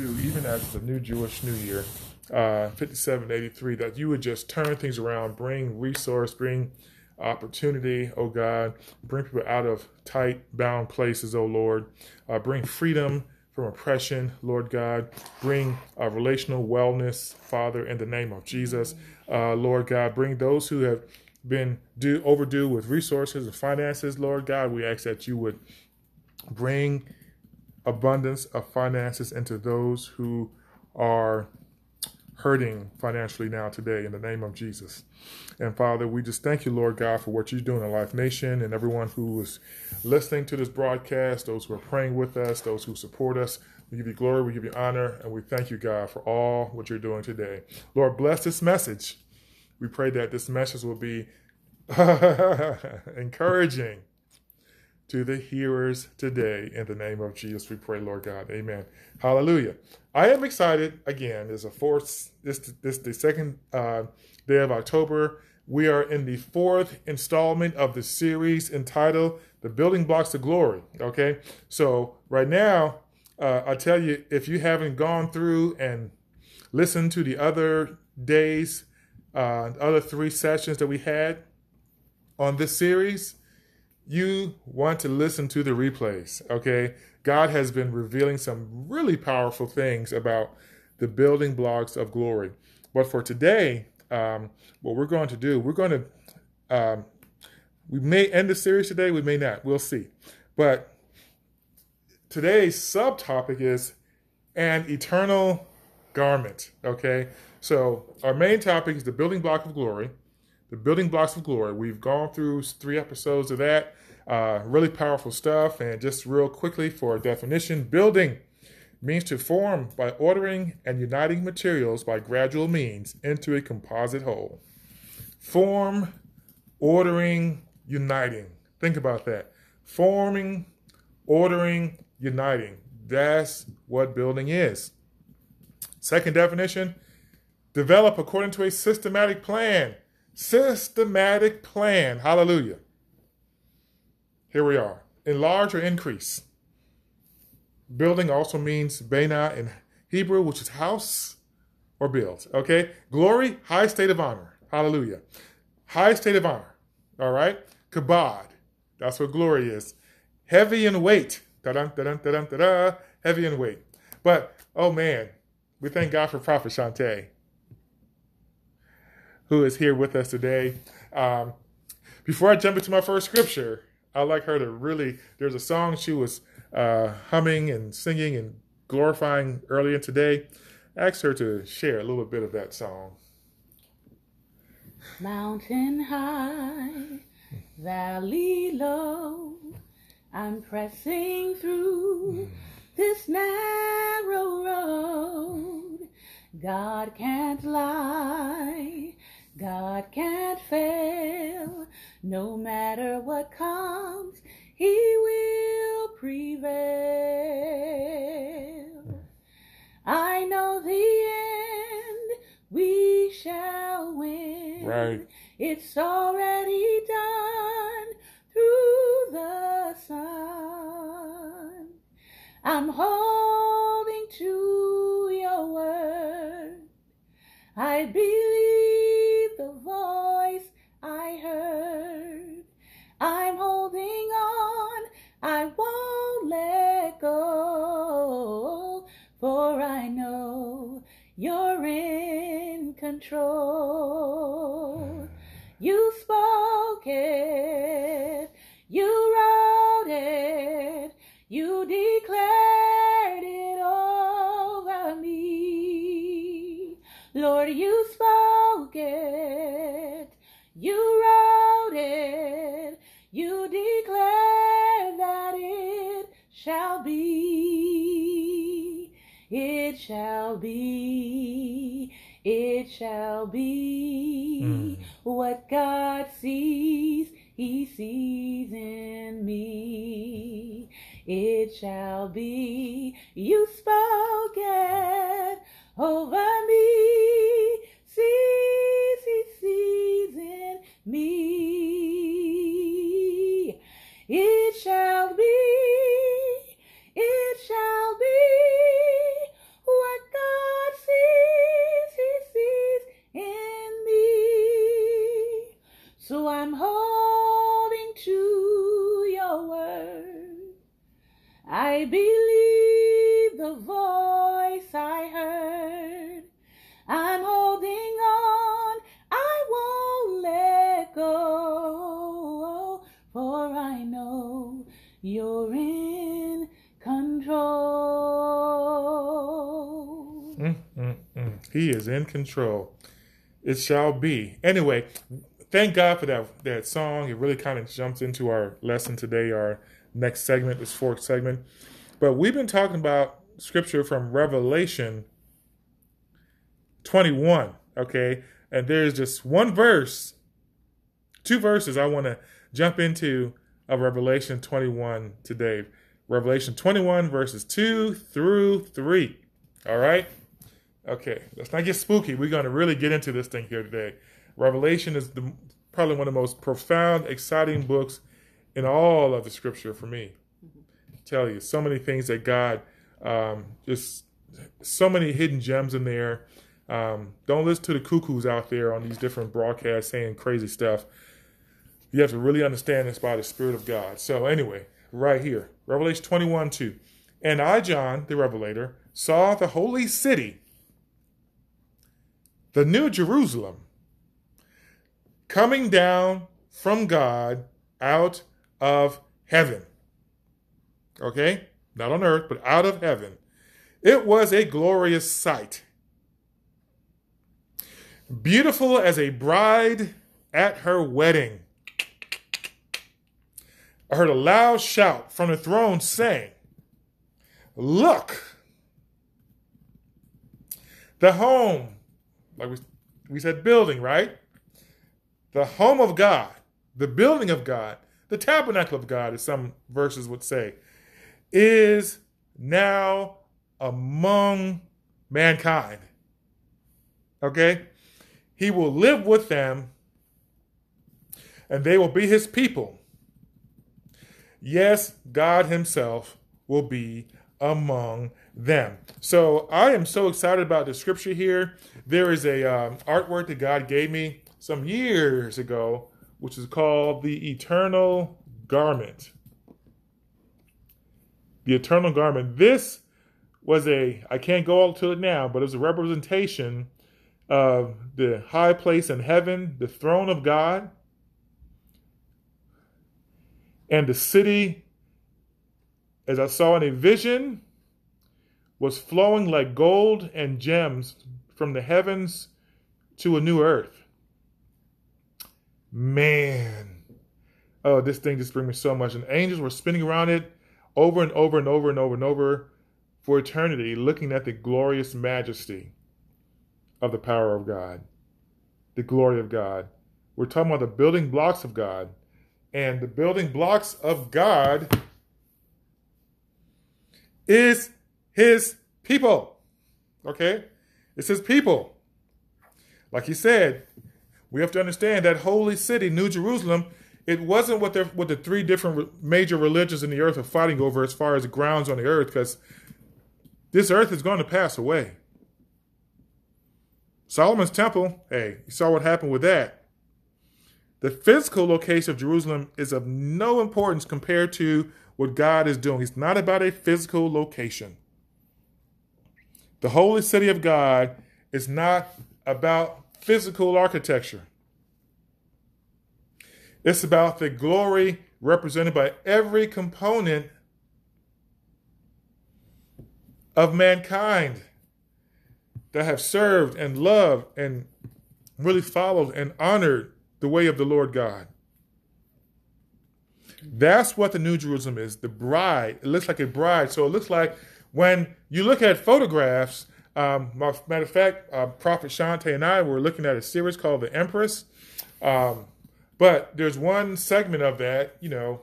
do, even as the new Jewish New Year, uh, 5783, that you would just turn things around, bring resource, bring opportunity, oh God, bring people out of tight, bound places, oh Lord, uh, bring freedom from oppression, Lord God, bring uh, relational wellness, Father, in the name of Jesus, uh, Lord God, bring those who have been due, overdue with resources and finances, Lord God, we ask that you would bring abundance of finances into those who are hurting financially now today in the name of Jesus. And Father, we just thank you, Lord God, for what you're doing in Life Nation and everyone who is listening to this broadcast, those who are praying with us, those who support us. We give you glory, we give you honor, and we thank you, God, for all what you're doing today. Lord, bless this message. We pray that this message will be encouraging to the hearers today. In the name of Jesus, we pray, Lord God. Amen. Hallelujah. I am excited. Again, there's a fourth, this, this the second uh, day of October. We are in the fourth installment of the series entitled The Building Blocks of Glory. Okay. So, right now, uh, I tell you, if you haven't gone through and listened to the other days, uh, other three sessions that we had on this series, you want to listen to the replays, okay? God has been revealing some really powerful things about the building blocks of glory. But for today, um, what we're going to do, we're going to, um, we may end the series today, we may not, we'll see. But today's subtopic is an eternal garment, okay? So our main topic is the building block of glory the building blocks of glory. We've gone through three episodes of that. Uh, really powerful stuff. And just real quickly for a definition building means to form by ordering and uniting materials by gradual means into a composite whole. Form, ordering, uniting. Think about that. Forming, ordering, uniting. That's what building is. Second definition develop according to a systematic plan Systematic plan. Hallelujah. Here we are. Enlarge or increase. Building also means bena in Hebrew, which is house or build. Okay? Glory, high state of honor. Hallelujah. High state of honor. All right? Kabod. That's what glory is. Heavy in weight. Da-dun, da-dun, da-dun, da-da. Heavy in weight. But, oh man, we thank God for Prophet Shante who is here with us today. Um, before I jump into my first scripture, I'd like her to really, there's a song she was uh, humming and singing and glorifying earlier today. Ask her to share a little bit of that song. Mountain high, valley low, I'm pressing through this narrow road. God can't lie. God can't fail. No matter what comes, He will prevail. I know the end, we shall win. Right. It's already done through the sun. I'm holding to your word. I believe the voice I heard. I'm holding on, I won't let go, for I know you're in control. You spoke it, you Shall be. He is in control. It shall be. Anyway, thank God for that that song. It really kind of jumps into our lesson today, our next segment, this fourth segment. But we've been talking about scripture from Revelation 21, okay? And there's just one verse, two verses I want to jump into of Revelation 21 today. Revelation 21, verses 2 through 3. All right? Okay, let's not get spooky. We're going to really get into this thing here today. Revelation is the, probably one of the most profound, exciting books in all of the scripture for me. Mm-hmm. tell you, so many things that God um, just so many hidden gems in there. Um, don't listen to the cuckoos out there on these different broadcasts saying crazy stuff. You have to really understand this by the Spirit of God. So, anyway, right here, Revelation 21 2. And I, John, the Revelator, saw the holy city, the new Jerusalem, coming down from God out of heaven. Okay? Not on earth, but out of heaven. It was a glorious sight. Beautiful as a bride at her wedding. I heard a loud shout from the throne saying, Look, the home, like we, we said, building, right? The home of God, the building of God, the tabernacle of God, as some verses would say, is now among mankind. Okay? He will live with them and they will be his people. Yes, God himself will be among them. So I am so excited about the scripture here. There is a um, artwork that God gave me some years ago, which is called the Eternal Garment the eternal garment. This was a, I can't go to it now, but it was a representation of the high place in heaven, the throne of God, and the city, as I saw in a vision, was flowing like gold and gems from the heavens to a new earth. Man, oh, this thing just brings me so much. And angels were spinning around it over and over and over and over and over for eternity, looking at the glorious majesty of the power of God, the glory of God. We're talking about the building blocks of God. And the building blocks of God is his people. Okay? It's his people. Like he said, we have to understand that holy city, New Jerusalem, it wasn't what what the three different major religions in the earth are fighting over as far as the grounds on the earth, because this earth is going to pass away. Solomon's temple, hey, you saw what happened with that. The physical location of Jerusalem is of no importance compared to what God is doing. It's not about a physical location. The holy city of God is not about physical architecture. It's about the glory represented by every component of mankind that have served and loved and really followed and honored the way of the Lord God. That's what the New Jerusalem is the bride. It looks like a bride. So it looks like when you look at photographs, um, matter of fact, uh, Prophet Shante and I were looking at a series called The Empress. Um, but there's one segment of that, you know,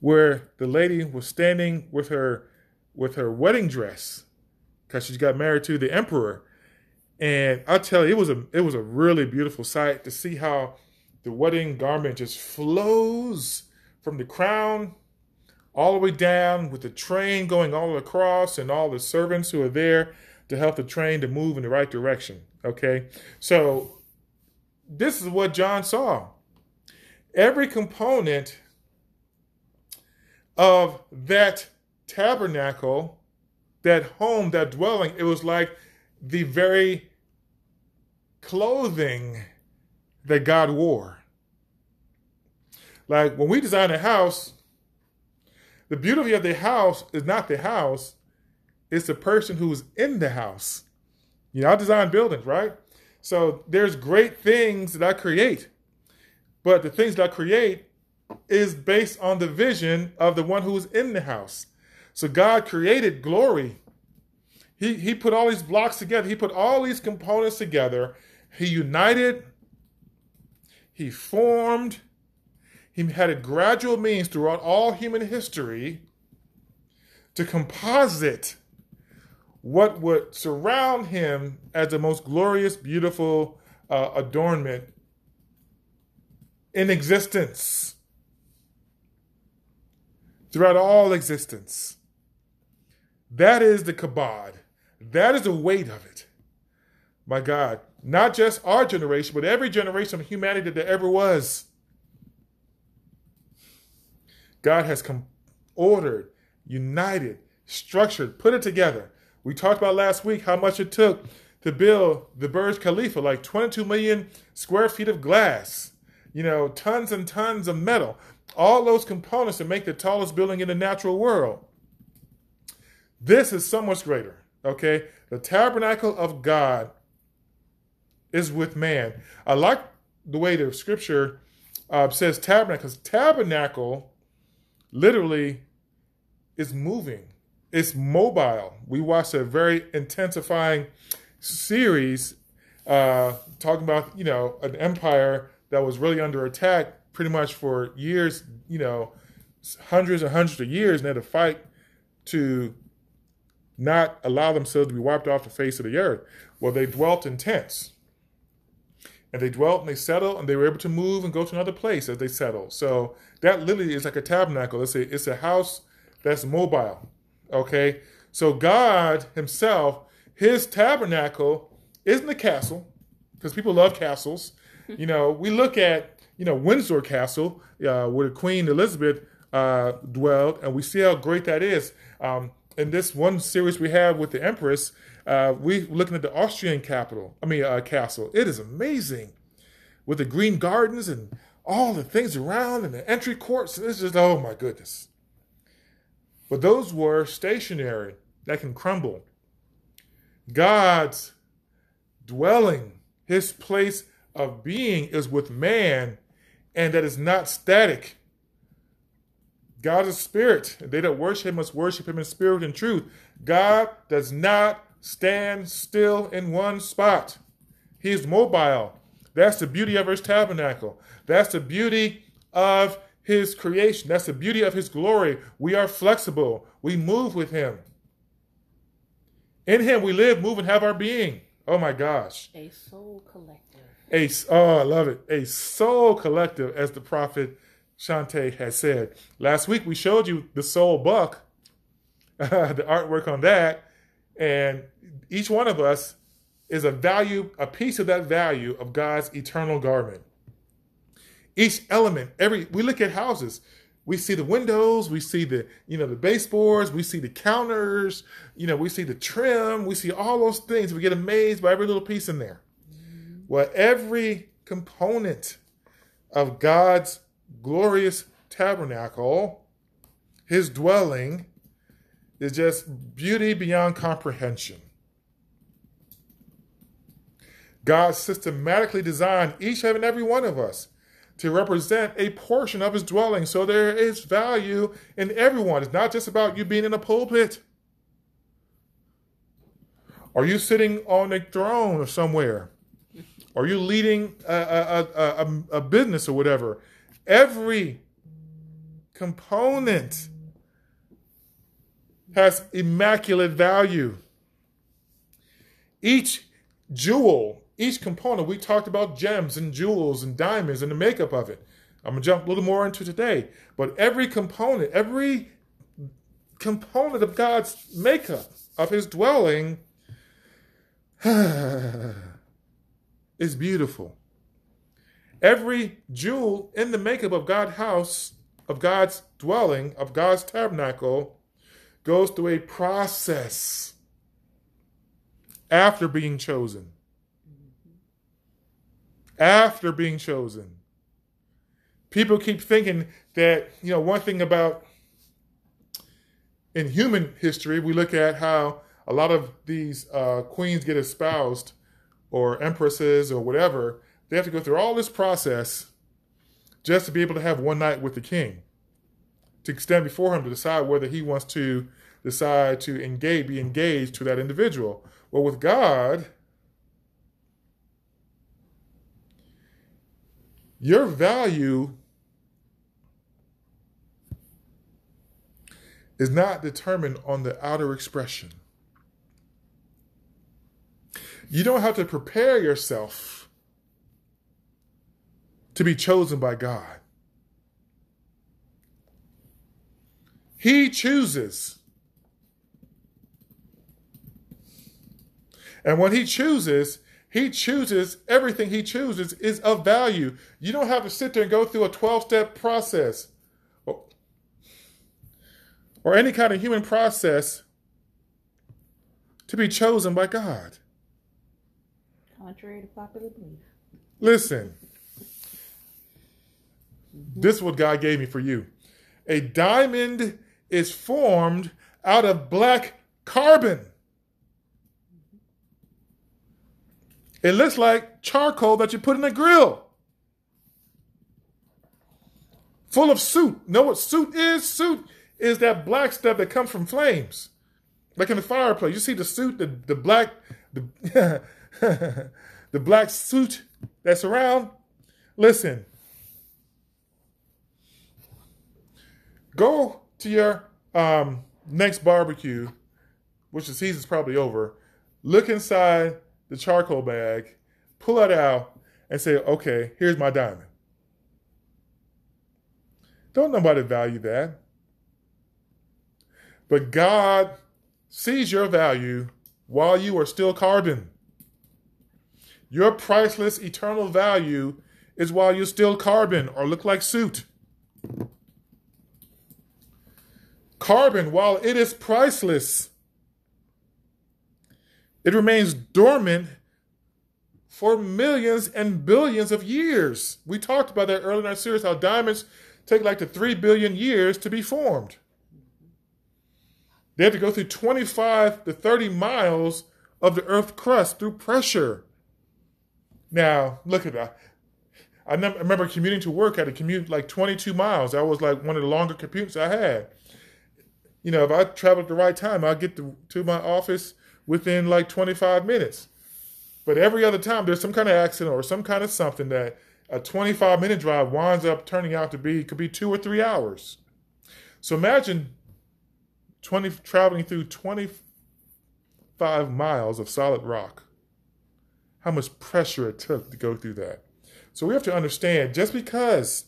where the lady was standing with her with her wedding dress because she got married to the emperor. And I tell you, it was a it was a really beautiful sight to see how the wedding garment just flows from the crown all the way down with the train going all across and all the servants who are there to help the train to move in the right direction. Okay. So this is what John saw. Every component of that tabernacle, that home, that dwelling, it was like the very clothing that God wore. Like when we design a house, the beauty of the house is not the house, it's the person who's in the house. You know, I design buildings, right? So there's great things that I create, but the things that I create is based on the vision of the one who's in the house. So God created glory. He, he put all these blocks together. He put all these components together. He united. He formed. He had a gradual means throughout all human history to composite what would surround him as the most glorious, beautiful uh, adornment in existence throughout all existence. That is the kabod. That is the weight of it. My God, not just our generation, but every generation of humanity that ever was. God has ordered, united, structured, put it together. We talked about last week how much it took to build the Burj Khalifa, like 22 million square feet of glass, you know, tons and tons of metal, all those components to make the tallest building in the natural world. This is so much greater, okay? The tabernacle of God is with man. I like the way the scripture uh, says tabernacle, because tabernacle literally is moving, it's mobile. We watched a very intensifying series uh, talking about, you know, an empire that was really under attack pretty much for years, you know, hundreds and hundreds of years, and had to fight to not allow themselves to be wiped off the face of the earth. Well, they dwelt in tents. And they dwelt and they settled and they were able to move and go to another place as they settled. So that literally is like a tabernacle. It's a, it's a house that's mobile. Okay? So God Himself, His tabernacle isn't a castle, because people love castles. You know, we look at, you know, Windsor Castle, uh, where Queen Elizabeth uh, dwelled, and we see how great that is. Um, in this one series we have with the Empress, uh, we're looking at the Austrian capital. I mean, uh, castle. It is amazing with the green gardens and all the things around and the entry courts. It's just, oh my goodness. But those were stationary that can crumble. God's dwelling, his place of being is with man, and that is not static. God is spirit, they that worship him must worship him in spirit and truth. God does not stand still in one spot. He's mobile. That's the beauty of his tabernacle. That's the beauty of his creation. That's the beauty of his glory. We are flexible. We move with him. In him we live, move, and have our being. Oh my gosh. A soul collective. A, oh, I love it. A soul collective, as the prophet Shante has said. Last week we showed you the soul buck, the artwork on that, and each one of us is a value, a piece of that value of God's eternal garment. Each element, every we look at houses, we see the windows, we see the, you know, the baseboards, we see the counters, you know, we see the trim, we see all those things. We get amazed by every little piece in there. Well, every component of God's glorious tabernacle, his dwelling, is just beauty beyond comprehension. God systematically designed each and every one of us to represent a portion of his dwelling. So there is value in everyone. It's not just about you being in a pulpit. Are you sitting on a throne or somewhere? Are you leading a, a, a, a business or whatever? Every component has immaculate value. Each jewel, each component, we talked about gems and jewels and diamonds and the makeup of it. I'm to jump a little more into today. But every component, every component of God's makeup, of his dwelling, is beautiful. Every jewel in the makeup of God's house, of God's dwelling, of God's tabernacle, goes through a process after being chosen. After being chosen. People keep thinking that, you know, one thing about in human history, we look at how a lot of these uh, queens get espoused or empresses or whatever. They have to go through all this process just to be able to have one night with the king, to stand before him to decide whether he wants to decide to engage, be engaged to that individual. Well, with God, your value is not determined on the outer expression. You don't have to prepare yourself to be chosen by God. He chooses. And when he chooses, he chooses, everything he chooses is of value. You don't have to sit there and go through a 12 step process or, or any kind of human process to be chosen by God. Contrary to popular belief. Listen, this is what God gave me for you. A diamond is formed out of black carbon. It looks like charcoal that you put in a grill. Full of soot. Know what soot is? Soot is that black stuff that comes from flames. Like in the fireplace. You see the soot, the, the black, the, the black soot that's around? Listen. Go to your um, next barbecue, which the season's probably over. Look inside the charcoal bag, pull it out, and say, okay, here's my diamond. Don't nobody value that. But God sees your value while you are still carbon. Your priceless eternal value is while you're still carbon or look like soot. Carbon, while it is priceless, it remains dormant for millions and billions of years. We talked about that earlier in our series how diamonds take like to 3 billion years to be formed. They have to go through 25 to 30 miles of the Earth's crust through pressure. Now, look at that. I remember commuting to work. Had to commute like 22 miles. That was like one of the longer commutes I had. You know, if I travel at the right time, I'd get to, to my office within like 25 minutes. But every other time there's some kind of accident or some kind of something that a 25 minute drive winds up turning out to be could be two or three hours. So imagine 20 traveling through 25 miles of solid rock. How much pressure it took to go through that. So we have to understand just because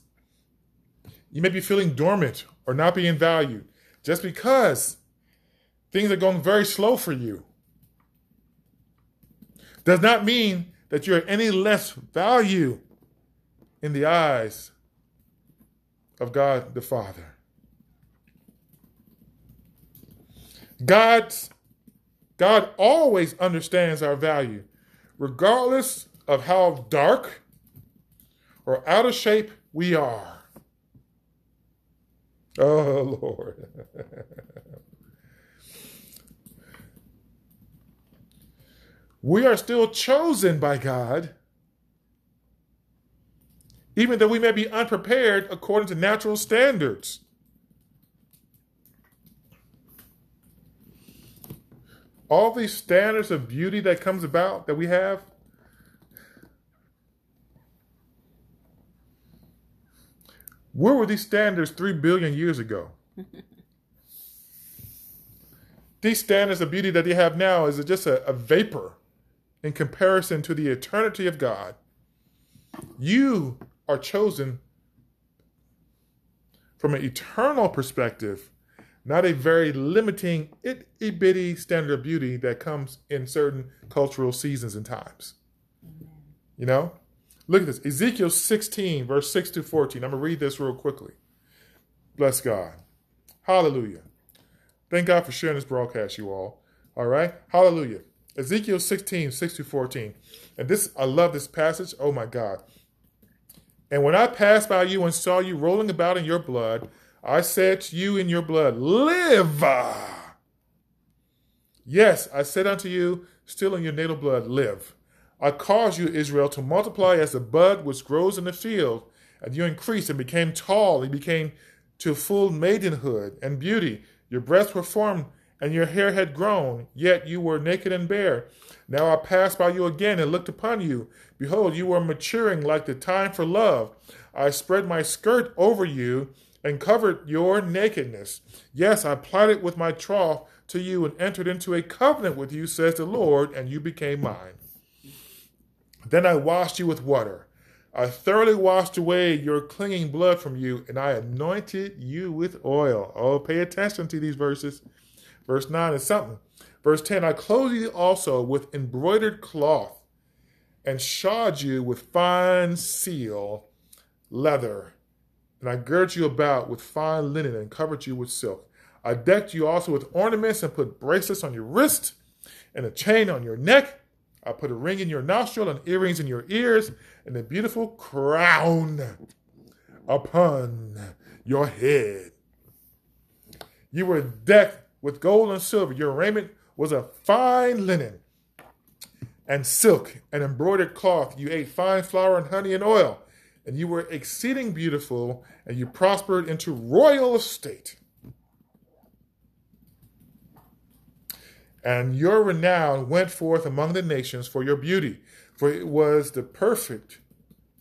you may be feeling dormant or not being valued, just because things are going very slow for you, does not mean that you're any less value in the eyes of God the Father. God's, God always understands our value, regardless of how dark or out of shape we are. Oh, Lord. we are still chosen by God, even though we may be unprepared according to natural standards. All these standards of beauty that comes about that we have, where were these standards three billion years ago? these standards of beauty that they have now is just a, a vapor in comparison to the eternity of God. You are chosen from an eternal perspective, not a very limiting, itty bitty standard of beauty that comes in certain cultural seasons and times. You know? Look at this Ezekiel 16, verse 6 to 14. I'm going to read this real quickly. Bless God. Hallelujah. Thank God for sharing this broadcast, you all. All right? Hallelujah. Ezekiel 16, 6 to 14. And this, I love this passage. Oh my God. And when I passed by you and saw you rolling about in your blood, I said to you in your blood, Live. Yes, I said unto you, still in your natal blood, live. I caused you, Israel, to multiply as the bud which grows in the field, and you increased and became tall, and became to full maidenhood and beauty. Your breasts were formed, and your hair had grown, yet you were naked and bare. Now I passed by you again and looked upon you. Behold, you were maturing like the time for love. I spread my skirt over you and covered your nakedness. Yes, I plighted with my trough to you and entered into a covenant with you, says the Lord, and you became mine. Then I washed you with water. I thoroughly washed away your clinging blood from you, and I anointed you with oil. Oh, pay attention to these verses. Verse 9 is something. Verse 10 I clothed you also with embroidered cloth, and shod you with fine seal leather, and I girded you about with fine linen, and covered you with silk. I decked you also with ornaments, and put bracelets on your wrist, and a chain on your neck I put a ring in your nostril and earrings in your ears and a beautiful crown upon your head. You were decked with gold and silver. Your raiment was of fine linen and silk and embroidered cloth. You ate fine flour and honey and oil, and you were exceeding beautiful, and you prospered into royal estate. And your renown went forth among the nations for your beauty, for it was the perfect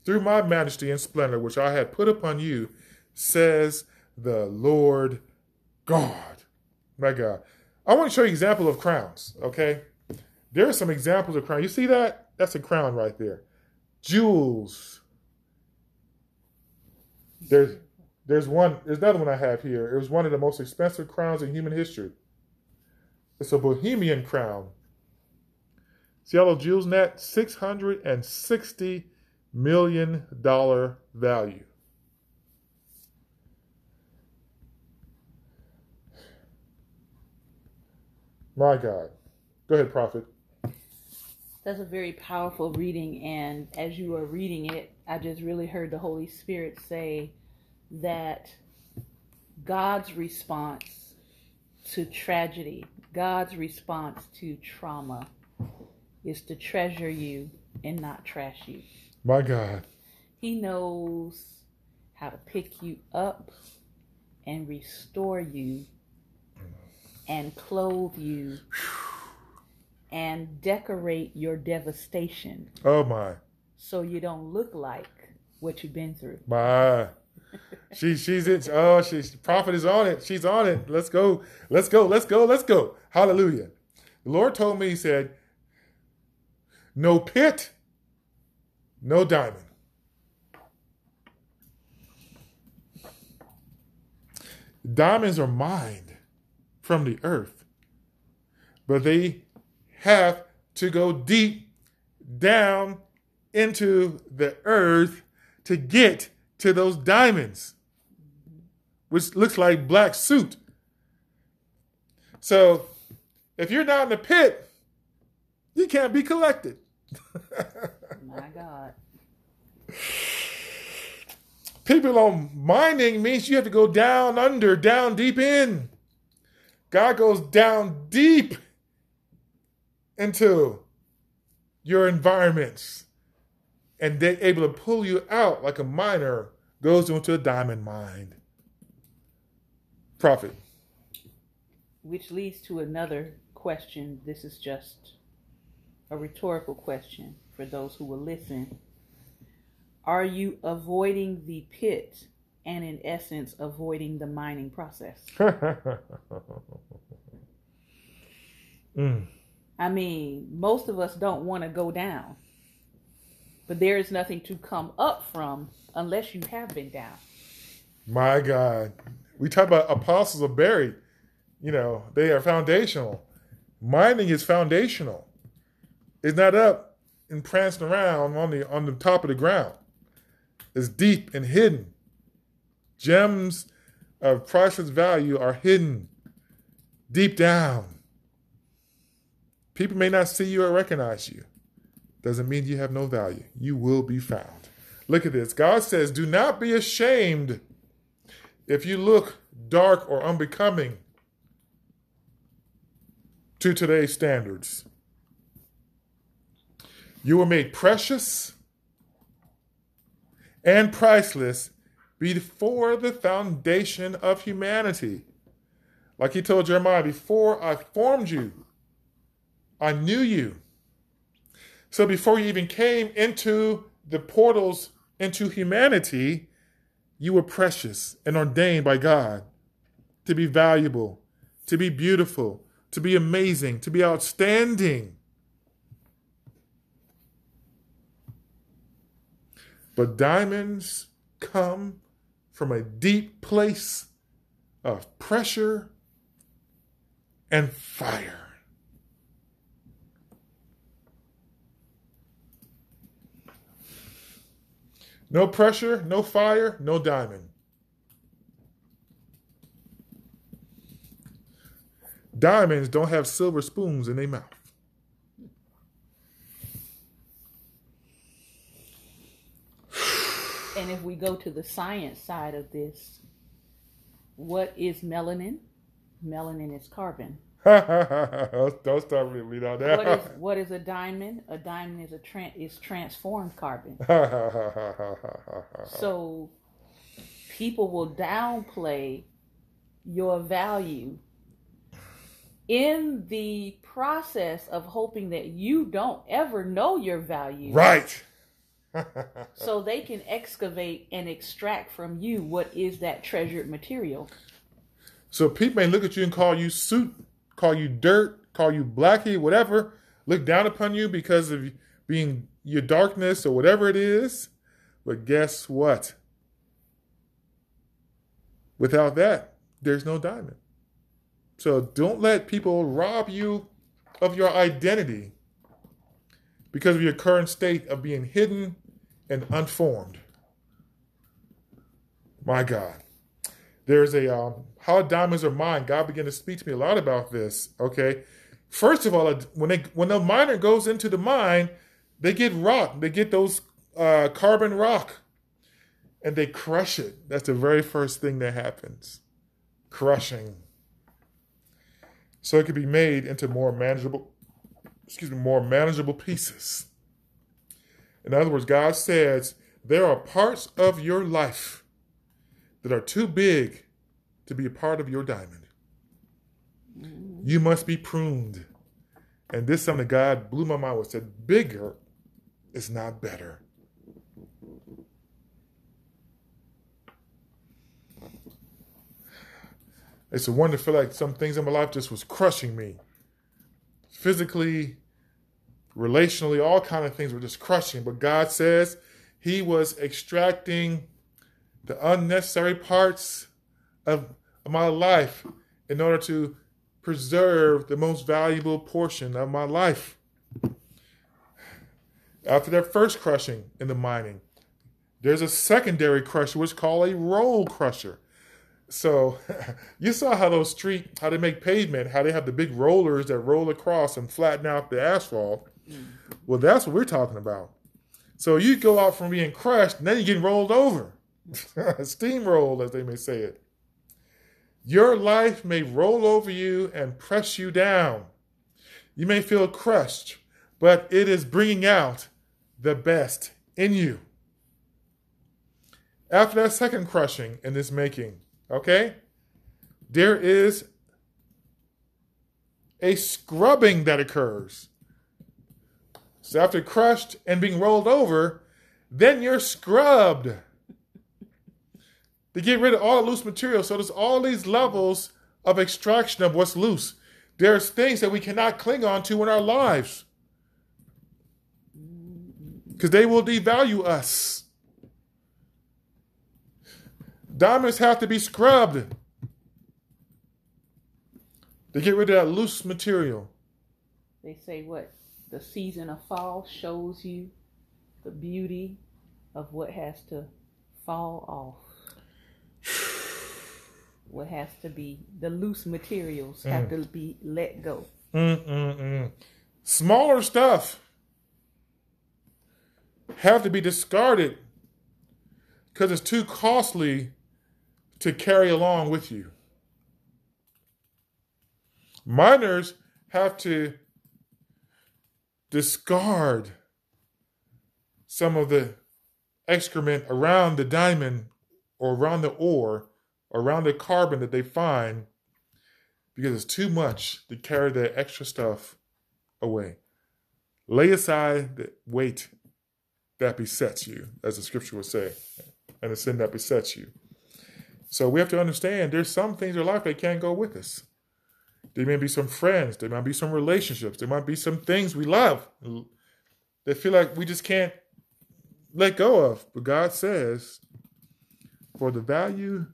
through my majesty and splendor which I had put upon you, says the Lord God. My God. I want to show you an example of crowns, okay? There are some examples of crowns. You see that? That's a crown right there. Jewels. There's there's one there's another one I have here. It was one of the most expensive crowns in human history. It's a Bohemian crown. All jewels net $660 million value. My God. Go ahead, Prophet. That's a very powerful reading. And as you were reading it, I just really heard the Holy Spirit say that God's response to tragedy God's response to trauma is to treasure you and not trash you. My God. He knows how to pick you up and restore you and clothe you and decorate your devastation. Oh my. So you don't look like what you've been through. My she she's it. Oh, she's prophet is on it. She's on it. Let's go. Let's go. Let's go. Let's go. Hallelujah. The Lord told me, He said, no pit, no diamond. Diamonds are mined from the earth, but they have to go deep down into the earth to get to those diamonds, which looks like black soot. So if you're not in the pit, you can't be collected. My God. People on mining means you have to go down under, down deep in. God goes down deep into your environments and they're able to pull you out like a miner goes into a diamond mine. Prophet. Which leads to another question. This is just a rhetorical question for those who will listen. Are you avoiding the pit and, in essence, avoiding the mining process? mm. I mean, most of us don't want to go down, but there is nothing to come up from unless you have been down. My God. We talk about apostles are buried. You know, they are foundational. Mining is foundational. It's not up and prancing around on the on the top of the ground. It's deep and hidden. Gems of priceless value are hidden deep down. People may not see you or recognize you. Doesn't mean you have no value. You will be found. Look at this. God says, Do not be ashamed. if you look dark or unbecoming to today's standards, you were made precious and priceless before the foundation of humanity. Like he told Jeremiah, before I formed you, I knew you. So before you even came into the portals into humanity, you were precious and ordained by God to be valuable, to be beautiful, to be amazing, to be outstanding. But diamonds come from a deep place of pressure and fire. No pressure, no fire, no diamond. Diamonds don't have silver spoons in their mouth. And if we go to the science side of this, what is melanin? Melanin is carbon. don't start with me that. What is what is a diamond? A diamond is a tran is transformed carbon. so people will downplay your value in the process of hoping that you don't ever know your value. right. So they can excavate and extract from you what is that treasured material. So people may look at you and call you suit, call you dirt, call you blackie, whatever, look down upon you because of being your darkness or whatever it is. But guess what? Without that, there's no diamond. So don't let people rob you of your identity because of your current state of being hidden and unformed. My God. There's a um, how diamonds are mined. God began to speak to me a lot about this. Okay, first of all, when they when the miner goes into the mine, they get rock. They get those uh, carbon rock, and they crush it. That's the very first thing that happens, crushing. So it could be made into more manageable, excuse me, more manageable pieces. In other words, God says there are parts of your life that are too big to be a part of your diamond. You must be pruned. And this is something God blew my mind with said, bigger is not better. It's a wonder to feel like some things in my life just was crushing me. Physically, relationally, all kind of things were just crushing. But God says He was extracting the unnecessary parts of my life in order to preserve the most valuable portion of my life. After that first crushing in the mining, there's a secondary crusher, which is called a roll crusher. So you saw how those street, how they make pavement, how they have the big rollers that roll across and flatten out the asphalt. Mm-hmm. Well, that's what we're talking about. So you go out from being crushed, and then you're getting rolled over, steamrolled, as they may say it. Your life may roll over you and press you down. You may feel crushed, but it is bringing out the best in you. After that second crushing in this making, okay, there is a scrubbing that occurs. So after crushed and being rolled over, then you're scrubbed to get rid of all the loose material. So there's all these levels of extraction of what's loose. There's things that we cannot cling on to in our lives because they will devalue us. Diamonds have to be scrubbed to get rid of that loose material. They say what? The season of fall shows you the beauty of what has to fall off. What has to be, the loose materials have mm. to be let go. Mm-mm-mm. Smaller stuff have to be discarded because it's too costly to carry along with you. Miners have to discard some of the excrement around the diamond or around the ore or around the carbon that they find because it's too much to carry the extra stuff away. Lay aside the weight that besets you, as the scripture would say, and the sin that besets you. So we have to understand there's some things in life that can't go with us. There may be some friends, there might be some relationships, there might be some things we love that feel like we just can't let go of. But God says, for the value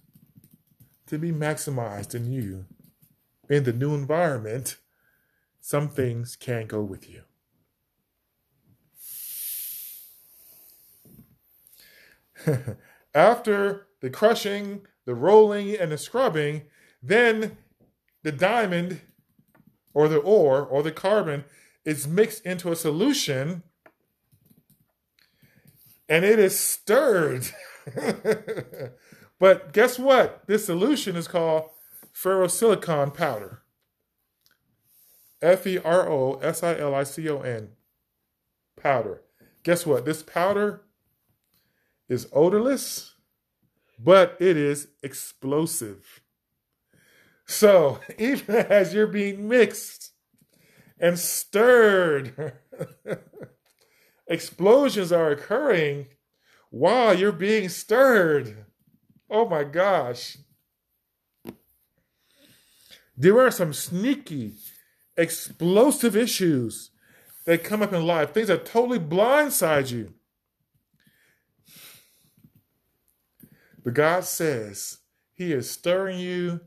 to be maximized in you in the new environment, some things can't go with you. After the crushing, the rolling, and the scrubbing, then the diamond or the ore or the carbon is mixed into a solution and it is stirred. but guess what? This solution is called ferrosilicon powder. F E R O S I L I C O N powder. Guess what? This powder is odorless, but it is explosive. So, even as you're being mixed and stirred, explosions are occurring while you're being stirred. Oh my gosh. There are some sneaky, explosive issues that come up in life, things that totally blindside you. But God says He is stirring you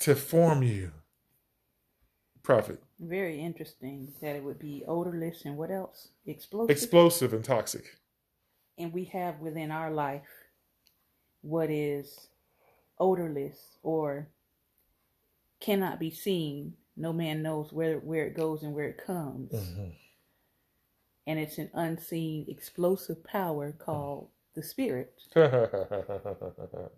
to form you. Prophet. Very interesting that it would be odorless and what else? Explosive. Explosive and toxic. And we have within our life what is odorless or cannot be seen. No man knows where, where it goes and where it comes. Mm-hmm. And it's an unseen explosive power called the Spirit that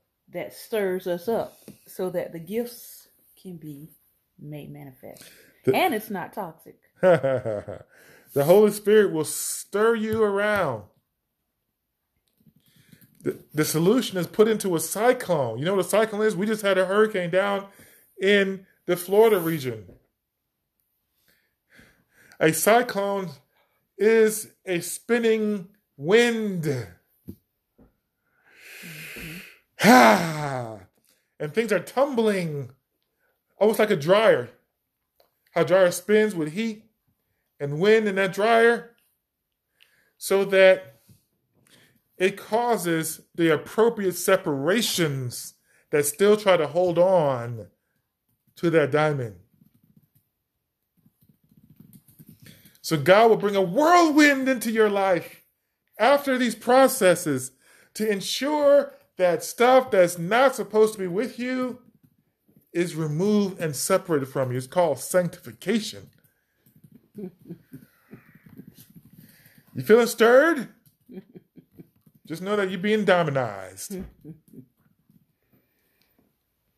stirs us up so that the gifts can be made manifest. The, and it's not toxic. the Holy Spirit will stir you around. The, solution is put into a cyclone. You know what a cyclone is? We just had a hurricane down in the Florida region. A cyclone is a spinning wind. and things are tumbling almost like a dryer. How dryer spins with heat and wind in that dryer so that it causes the appropriate separations that still try to hold on to that diamond. So God will bring a whirlwind into your life after these processes to ensure that stuff that's not supposed to be with you is removed and separated from you. It's called sanctification. you feeling stirred? Just know that you're being dominized.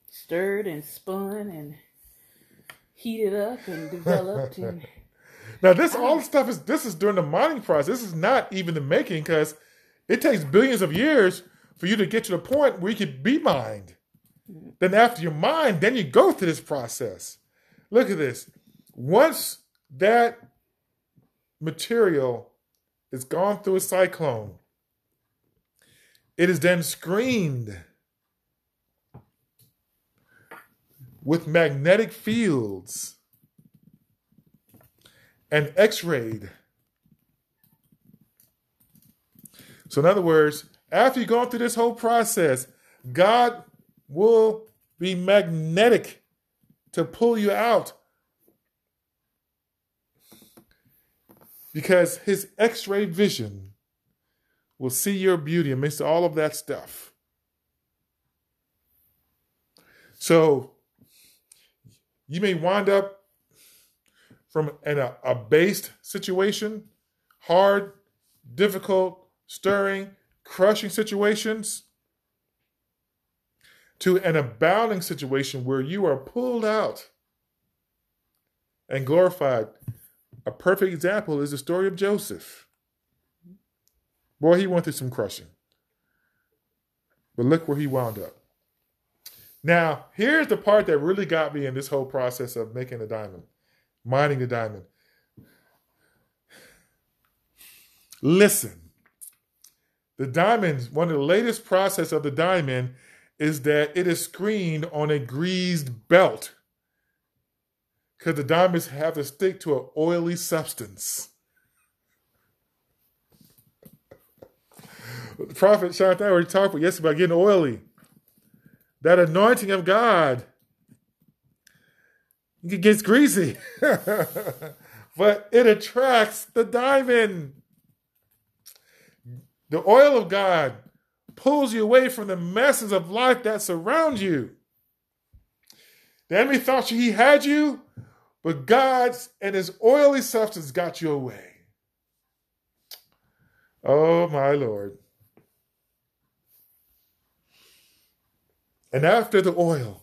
Stirred and spun and heated up and developed and now this all the stuff is this is during the mining process. This is not even the making because it takes billions of years for you to get to the point where you can be mined. Then after you're mined, then you go through this process. Look at this. Once that material is gone through a cyclone, it is then screened with magnetic fields and x rayed. So, in other words, after you've gone through this whole process, God will be magnetic to pull you out because his x ray vision will see your beauty amidst all of that stuff. So you may wind up from in a, a based situation, hard, difficult, stirring, crushing situations. to an abounding situation where you are pulled out and glorified. A perfect example is the story of Joseph. Boy, he went through some crushing. But look where he wound up. Now, here's the part that really got me in this whole process of making the diamond, mining the diamond. Listen, the diamond, one of the latest process of the diamond is that it is screened on a greased belt because the diamonds have to stick to an oily substance. The prophet Shanta already talked about yesterday about getting oily. That anointing of God it gets greasy, but it attracts the diamond. The oil of God pulls you away from the messes of life that surround you. The enemy thought he had you, but God's and his oily substance got you away. Oh, my Lord. And after the oil,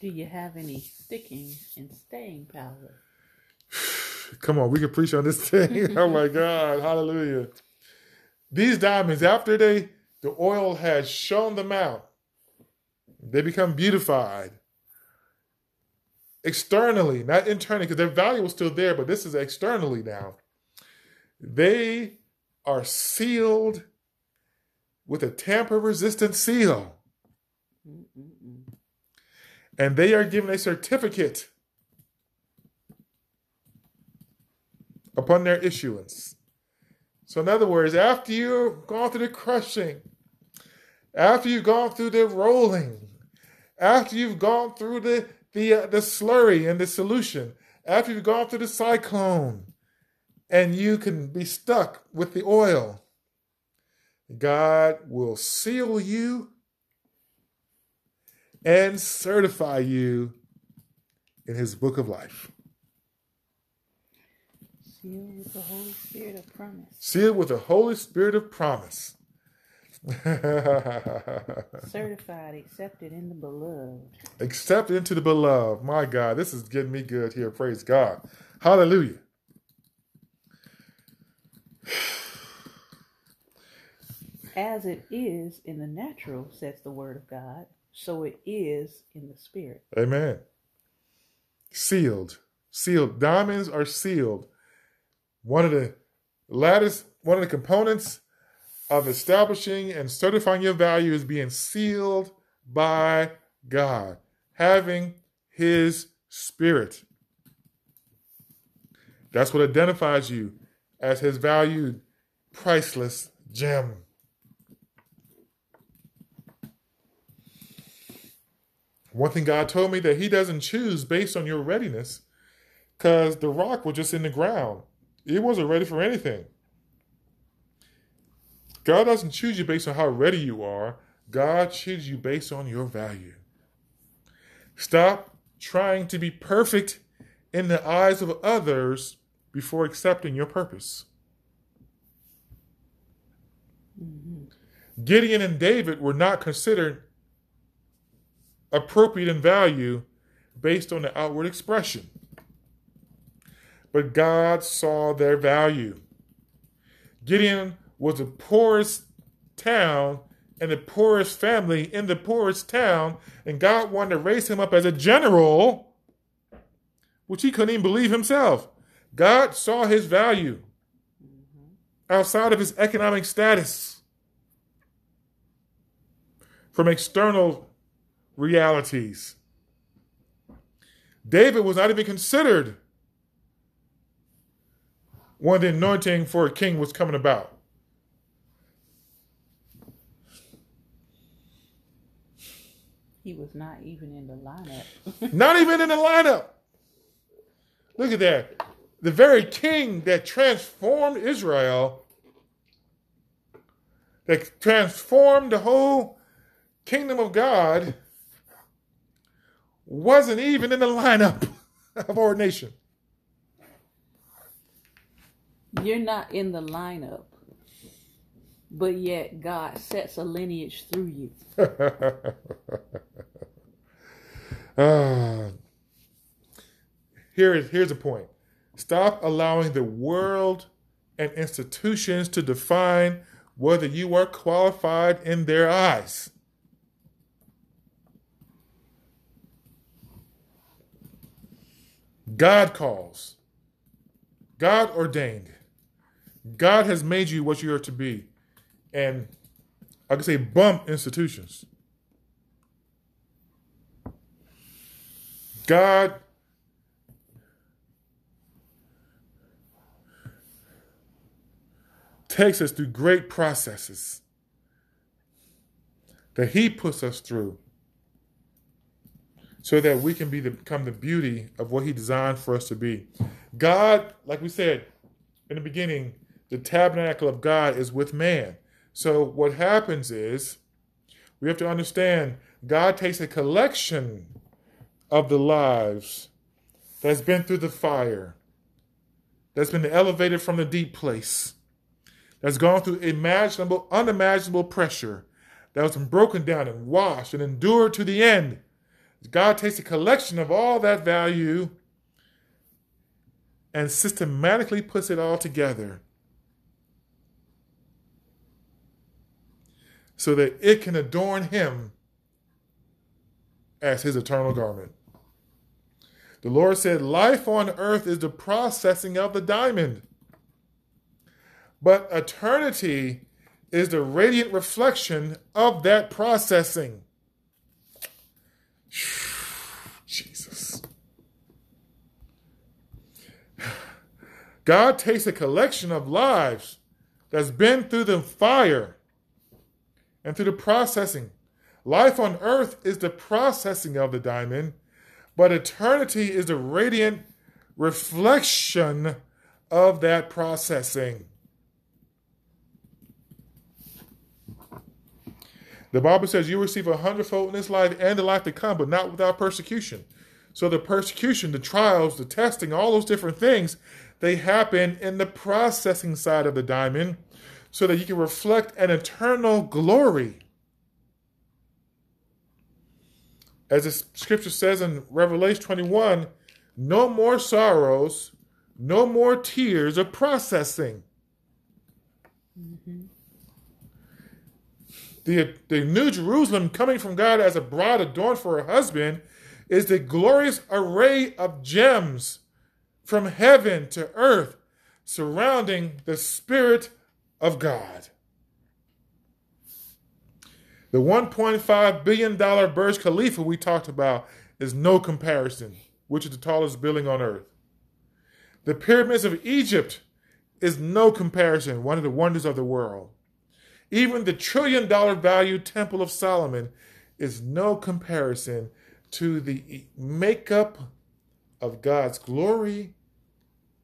do you have any sticking and staying power? Come on, we can preach on this thing. oh my God, hallelujah. These diamonds, after they the oil has shown them out, they become beautified externally, not internally, because their value was still there, but this is externally now. They are sealed with a tamper resistant seal. Mm-mm-mm. And they are given a certificate upon their issuance. So, in other words, after you've gone through the crushing, after you've gone through the rolling, after you've gone through the the uh, the slurry and the solution, after you've gone through the cyclone, and you can be stuck with the oil, God will seal you and certify you in His book of life. Sealed with the Holy Spirit of promise. Sealed with the Holy Spirit of promise. Certified, accepted in the beloved. Accepted into the beloved. My God, this is getting me good here. Praise God. Hallelujah. As it is in the natural, says the word of God, so it is in the spirit. Amen. Sealed. Sealed. Diamonds are sealed one of the lattice, one of the components of establishing and certifying your value is being sealed by God, having His Spirit. That's what identifies you as His valued, priceless gem. One thing God told me that He doesn't choose based on your readiness, because the rock was just in the ground. It wasn't ready for anything. God doesn't choose you based on how ready you are. God chooses you based on your value. Stop trying to be perfect in the eyes of others before accepting your purpose. Mm-hmm. Gideon and David were not considered appropriate in value based on the outward expression but God saw their value. Gideon was the poorest town and the poorest family in the poorest town, and God wanted to raise him up as a general, which he couldn't even believe himself. God saw his value mm-hmm. outside of his economic status from external realities. David was not even considered when the anointing for a king was coming about. He was not even in the lineup. not even in the lineup. Look at that. The very king that transformed Israel, that transformed the whole kingdom of God, wasn't even in the lineup of our nation. You're not in the lineup but yet God sets a lineage through you. uh, here is here's a point. Stop allowing the world and institutions to define whether you are qualified in their eyes. God calls. God ordained. God has made you what you are to be. And I could say bump institutions. God takes us through great processes that He puts us through so that we can be the, become the beauty of what He designed for us to be. God, like we said in the beginning, the tabernacle of God is with man. So what happens is we have to understand God takes a collection of the lives that's been through the fire, that's been elevated from the deep place, that's gone through imaginable, unimaginable pressure, that was broken down and washed and endured to the end. God takes a collection of all that value and systematically puts it all together so that it can adorn him as his eternal garment. The Lord said, Life on earth is the processing of the diamond, but eternity is the radiant reflection of that processing. Jesus. God takes a collection of lives that's been through the fire and through the processing. Life on earth is the processing of the diamond, but eternity is the radiant reflection of that processing. The Bible says you receive a hundredfold in this life and the life to come, but not without persecution. So the persecution, the trials, the testing, all those different things, they happen in the processing side of the diamond so that you can reflect an eternal glory. As the scripture says in Revelation 21, no more sorrows, no more tears of processing. Mm-hmm. The, the New Jerusalem coming from God as a bride adorned for her husband is the glorious array of gems from heaven to earth surrounding the Spirit of God. The $1.5 billion Burj Khalifa we talked about is no comparison, which is the tallest building on earth. The pyramids of Egypt is no comparison, one of the wonders of the world. Even the trillion dollar value Temple of Solomon is no comparison to the makeup of God's glory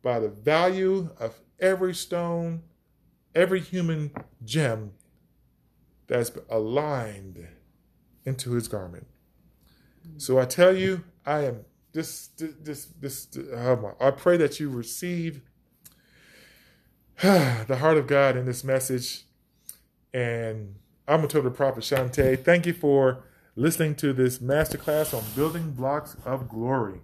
by the value of every stone every human gem that's aligned into his garment. So I tell you, I am this this this, this oh I pray that you receive the heart of God in this message. And I'm going to tell the prophet Shante. Thank you for listening to this masterclass on building blocks of glory.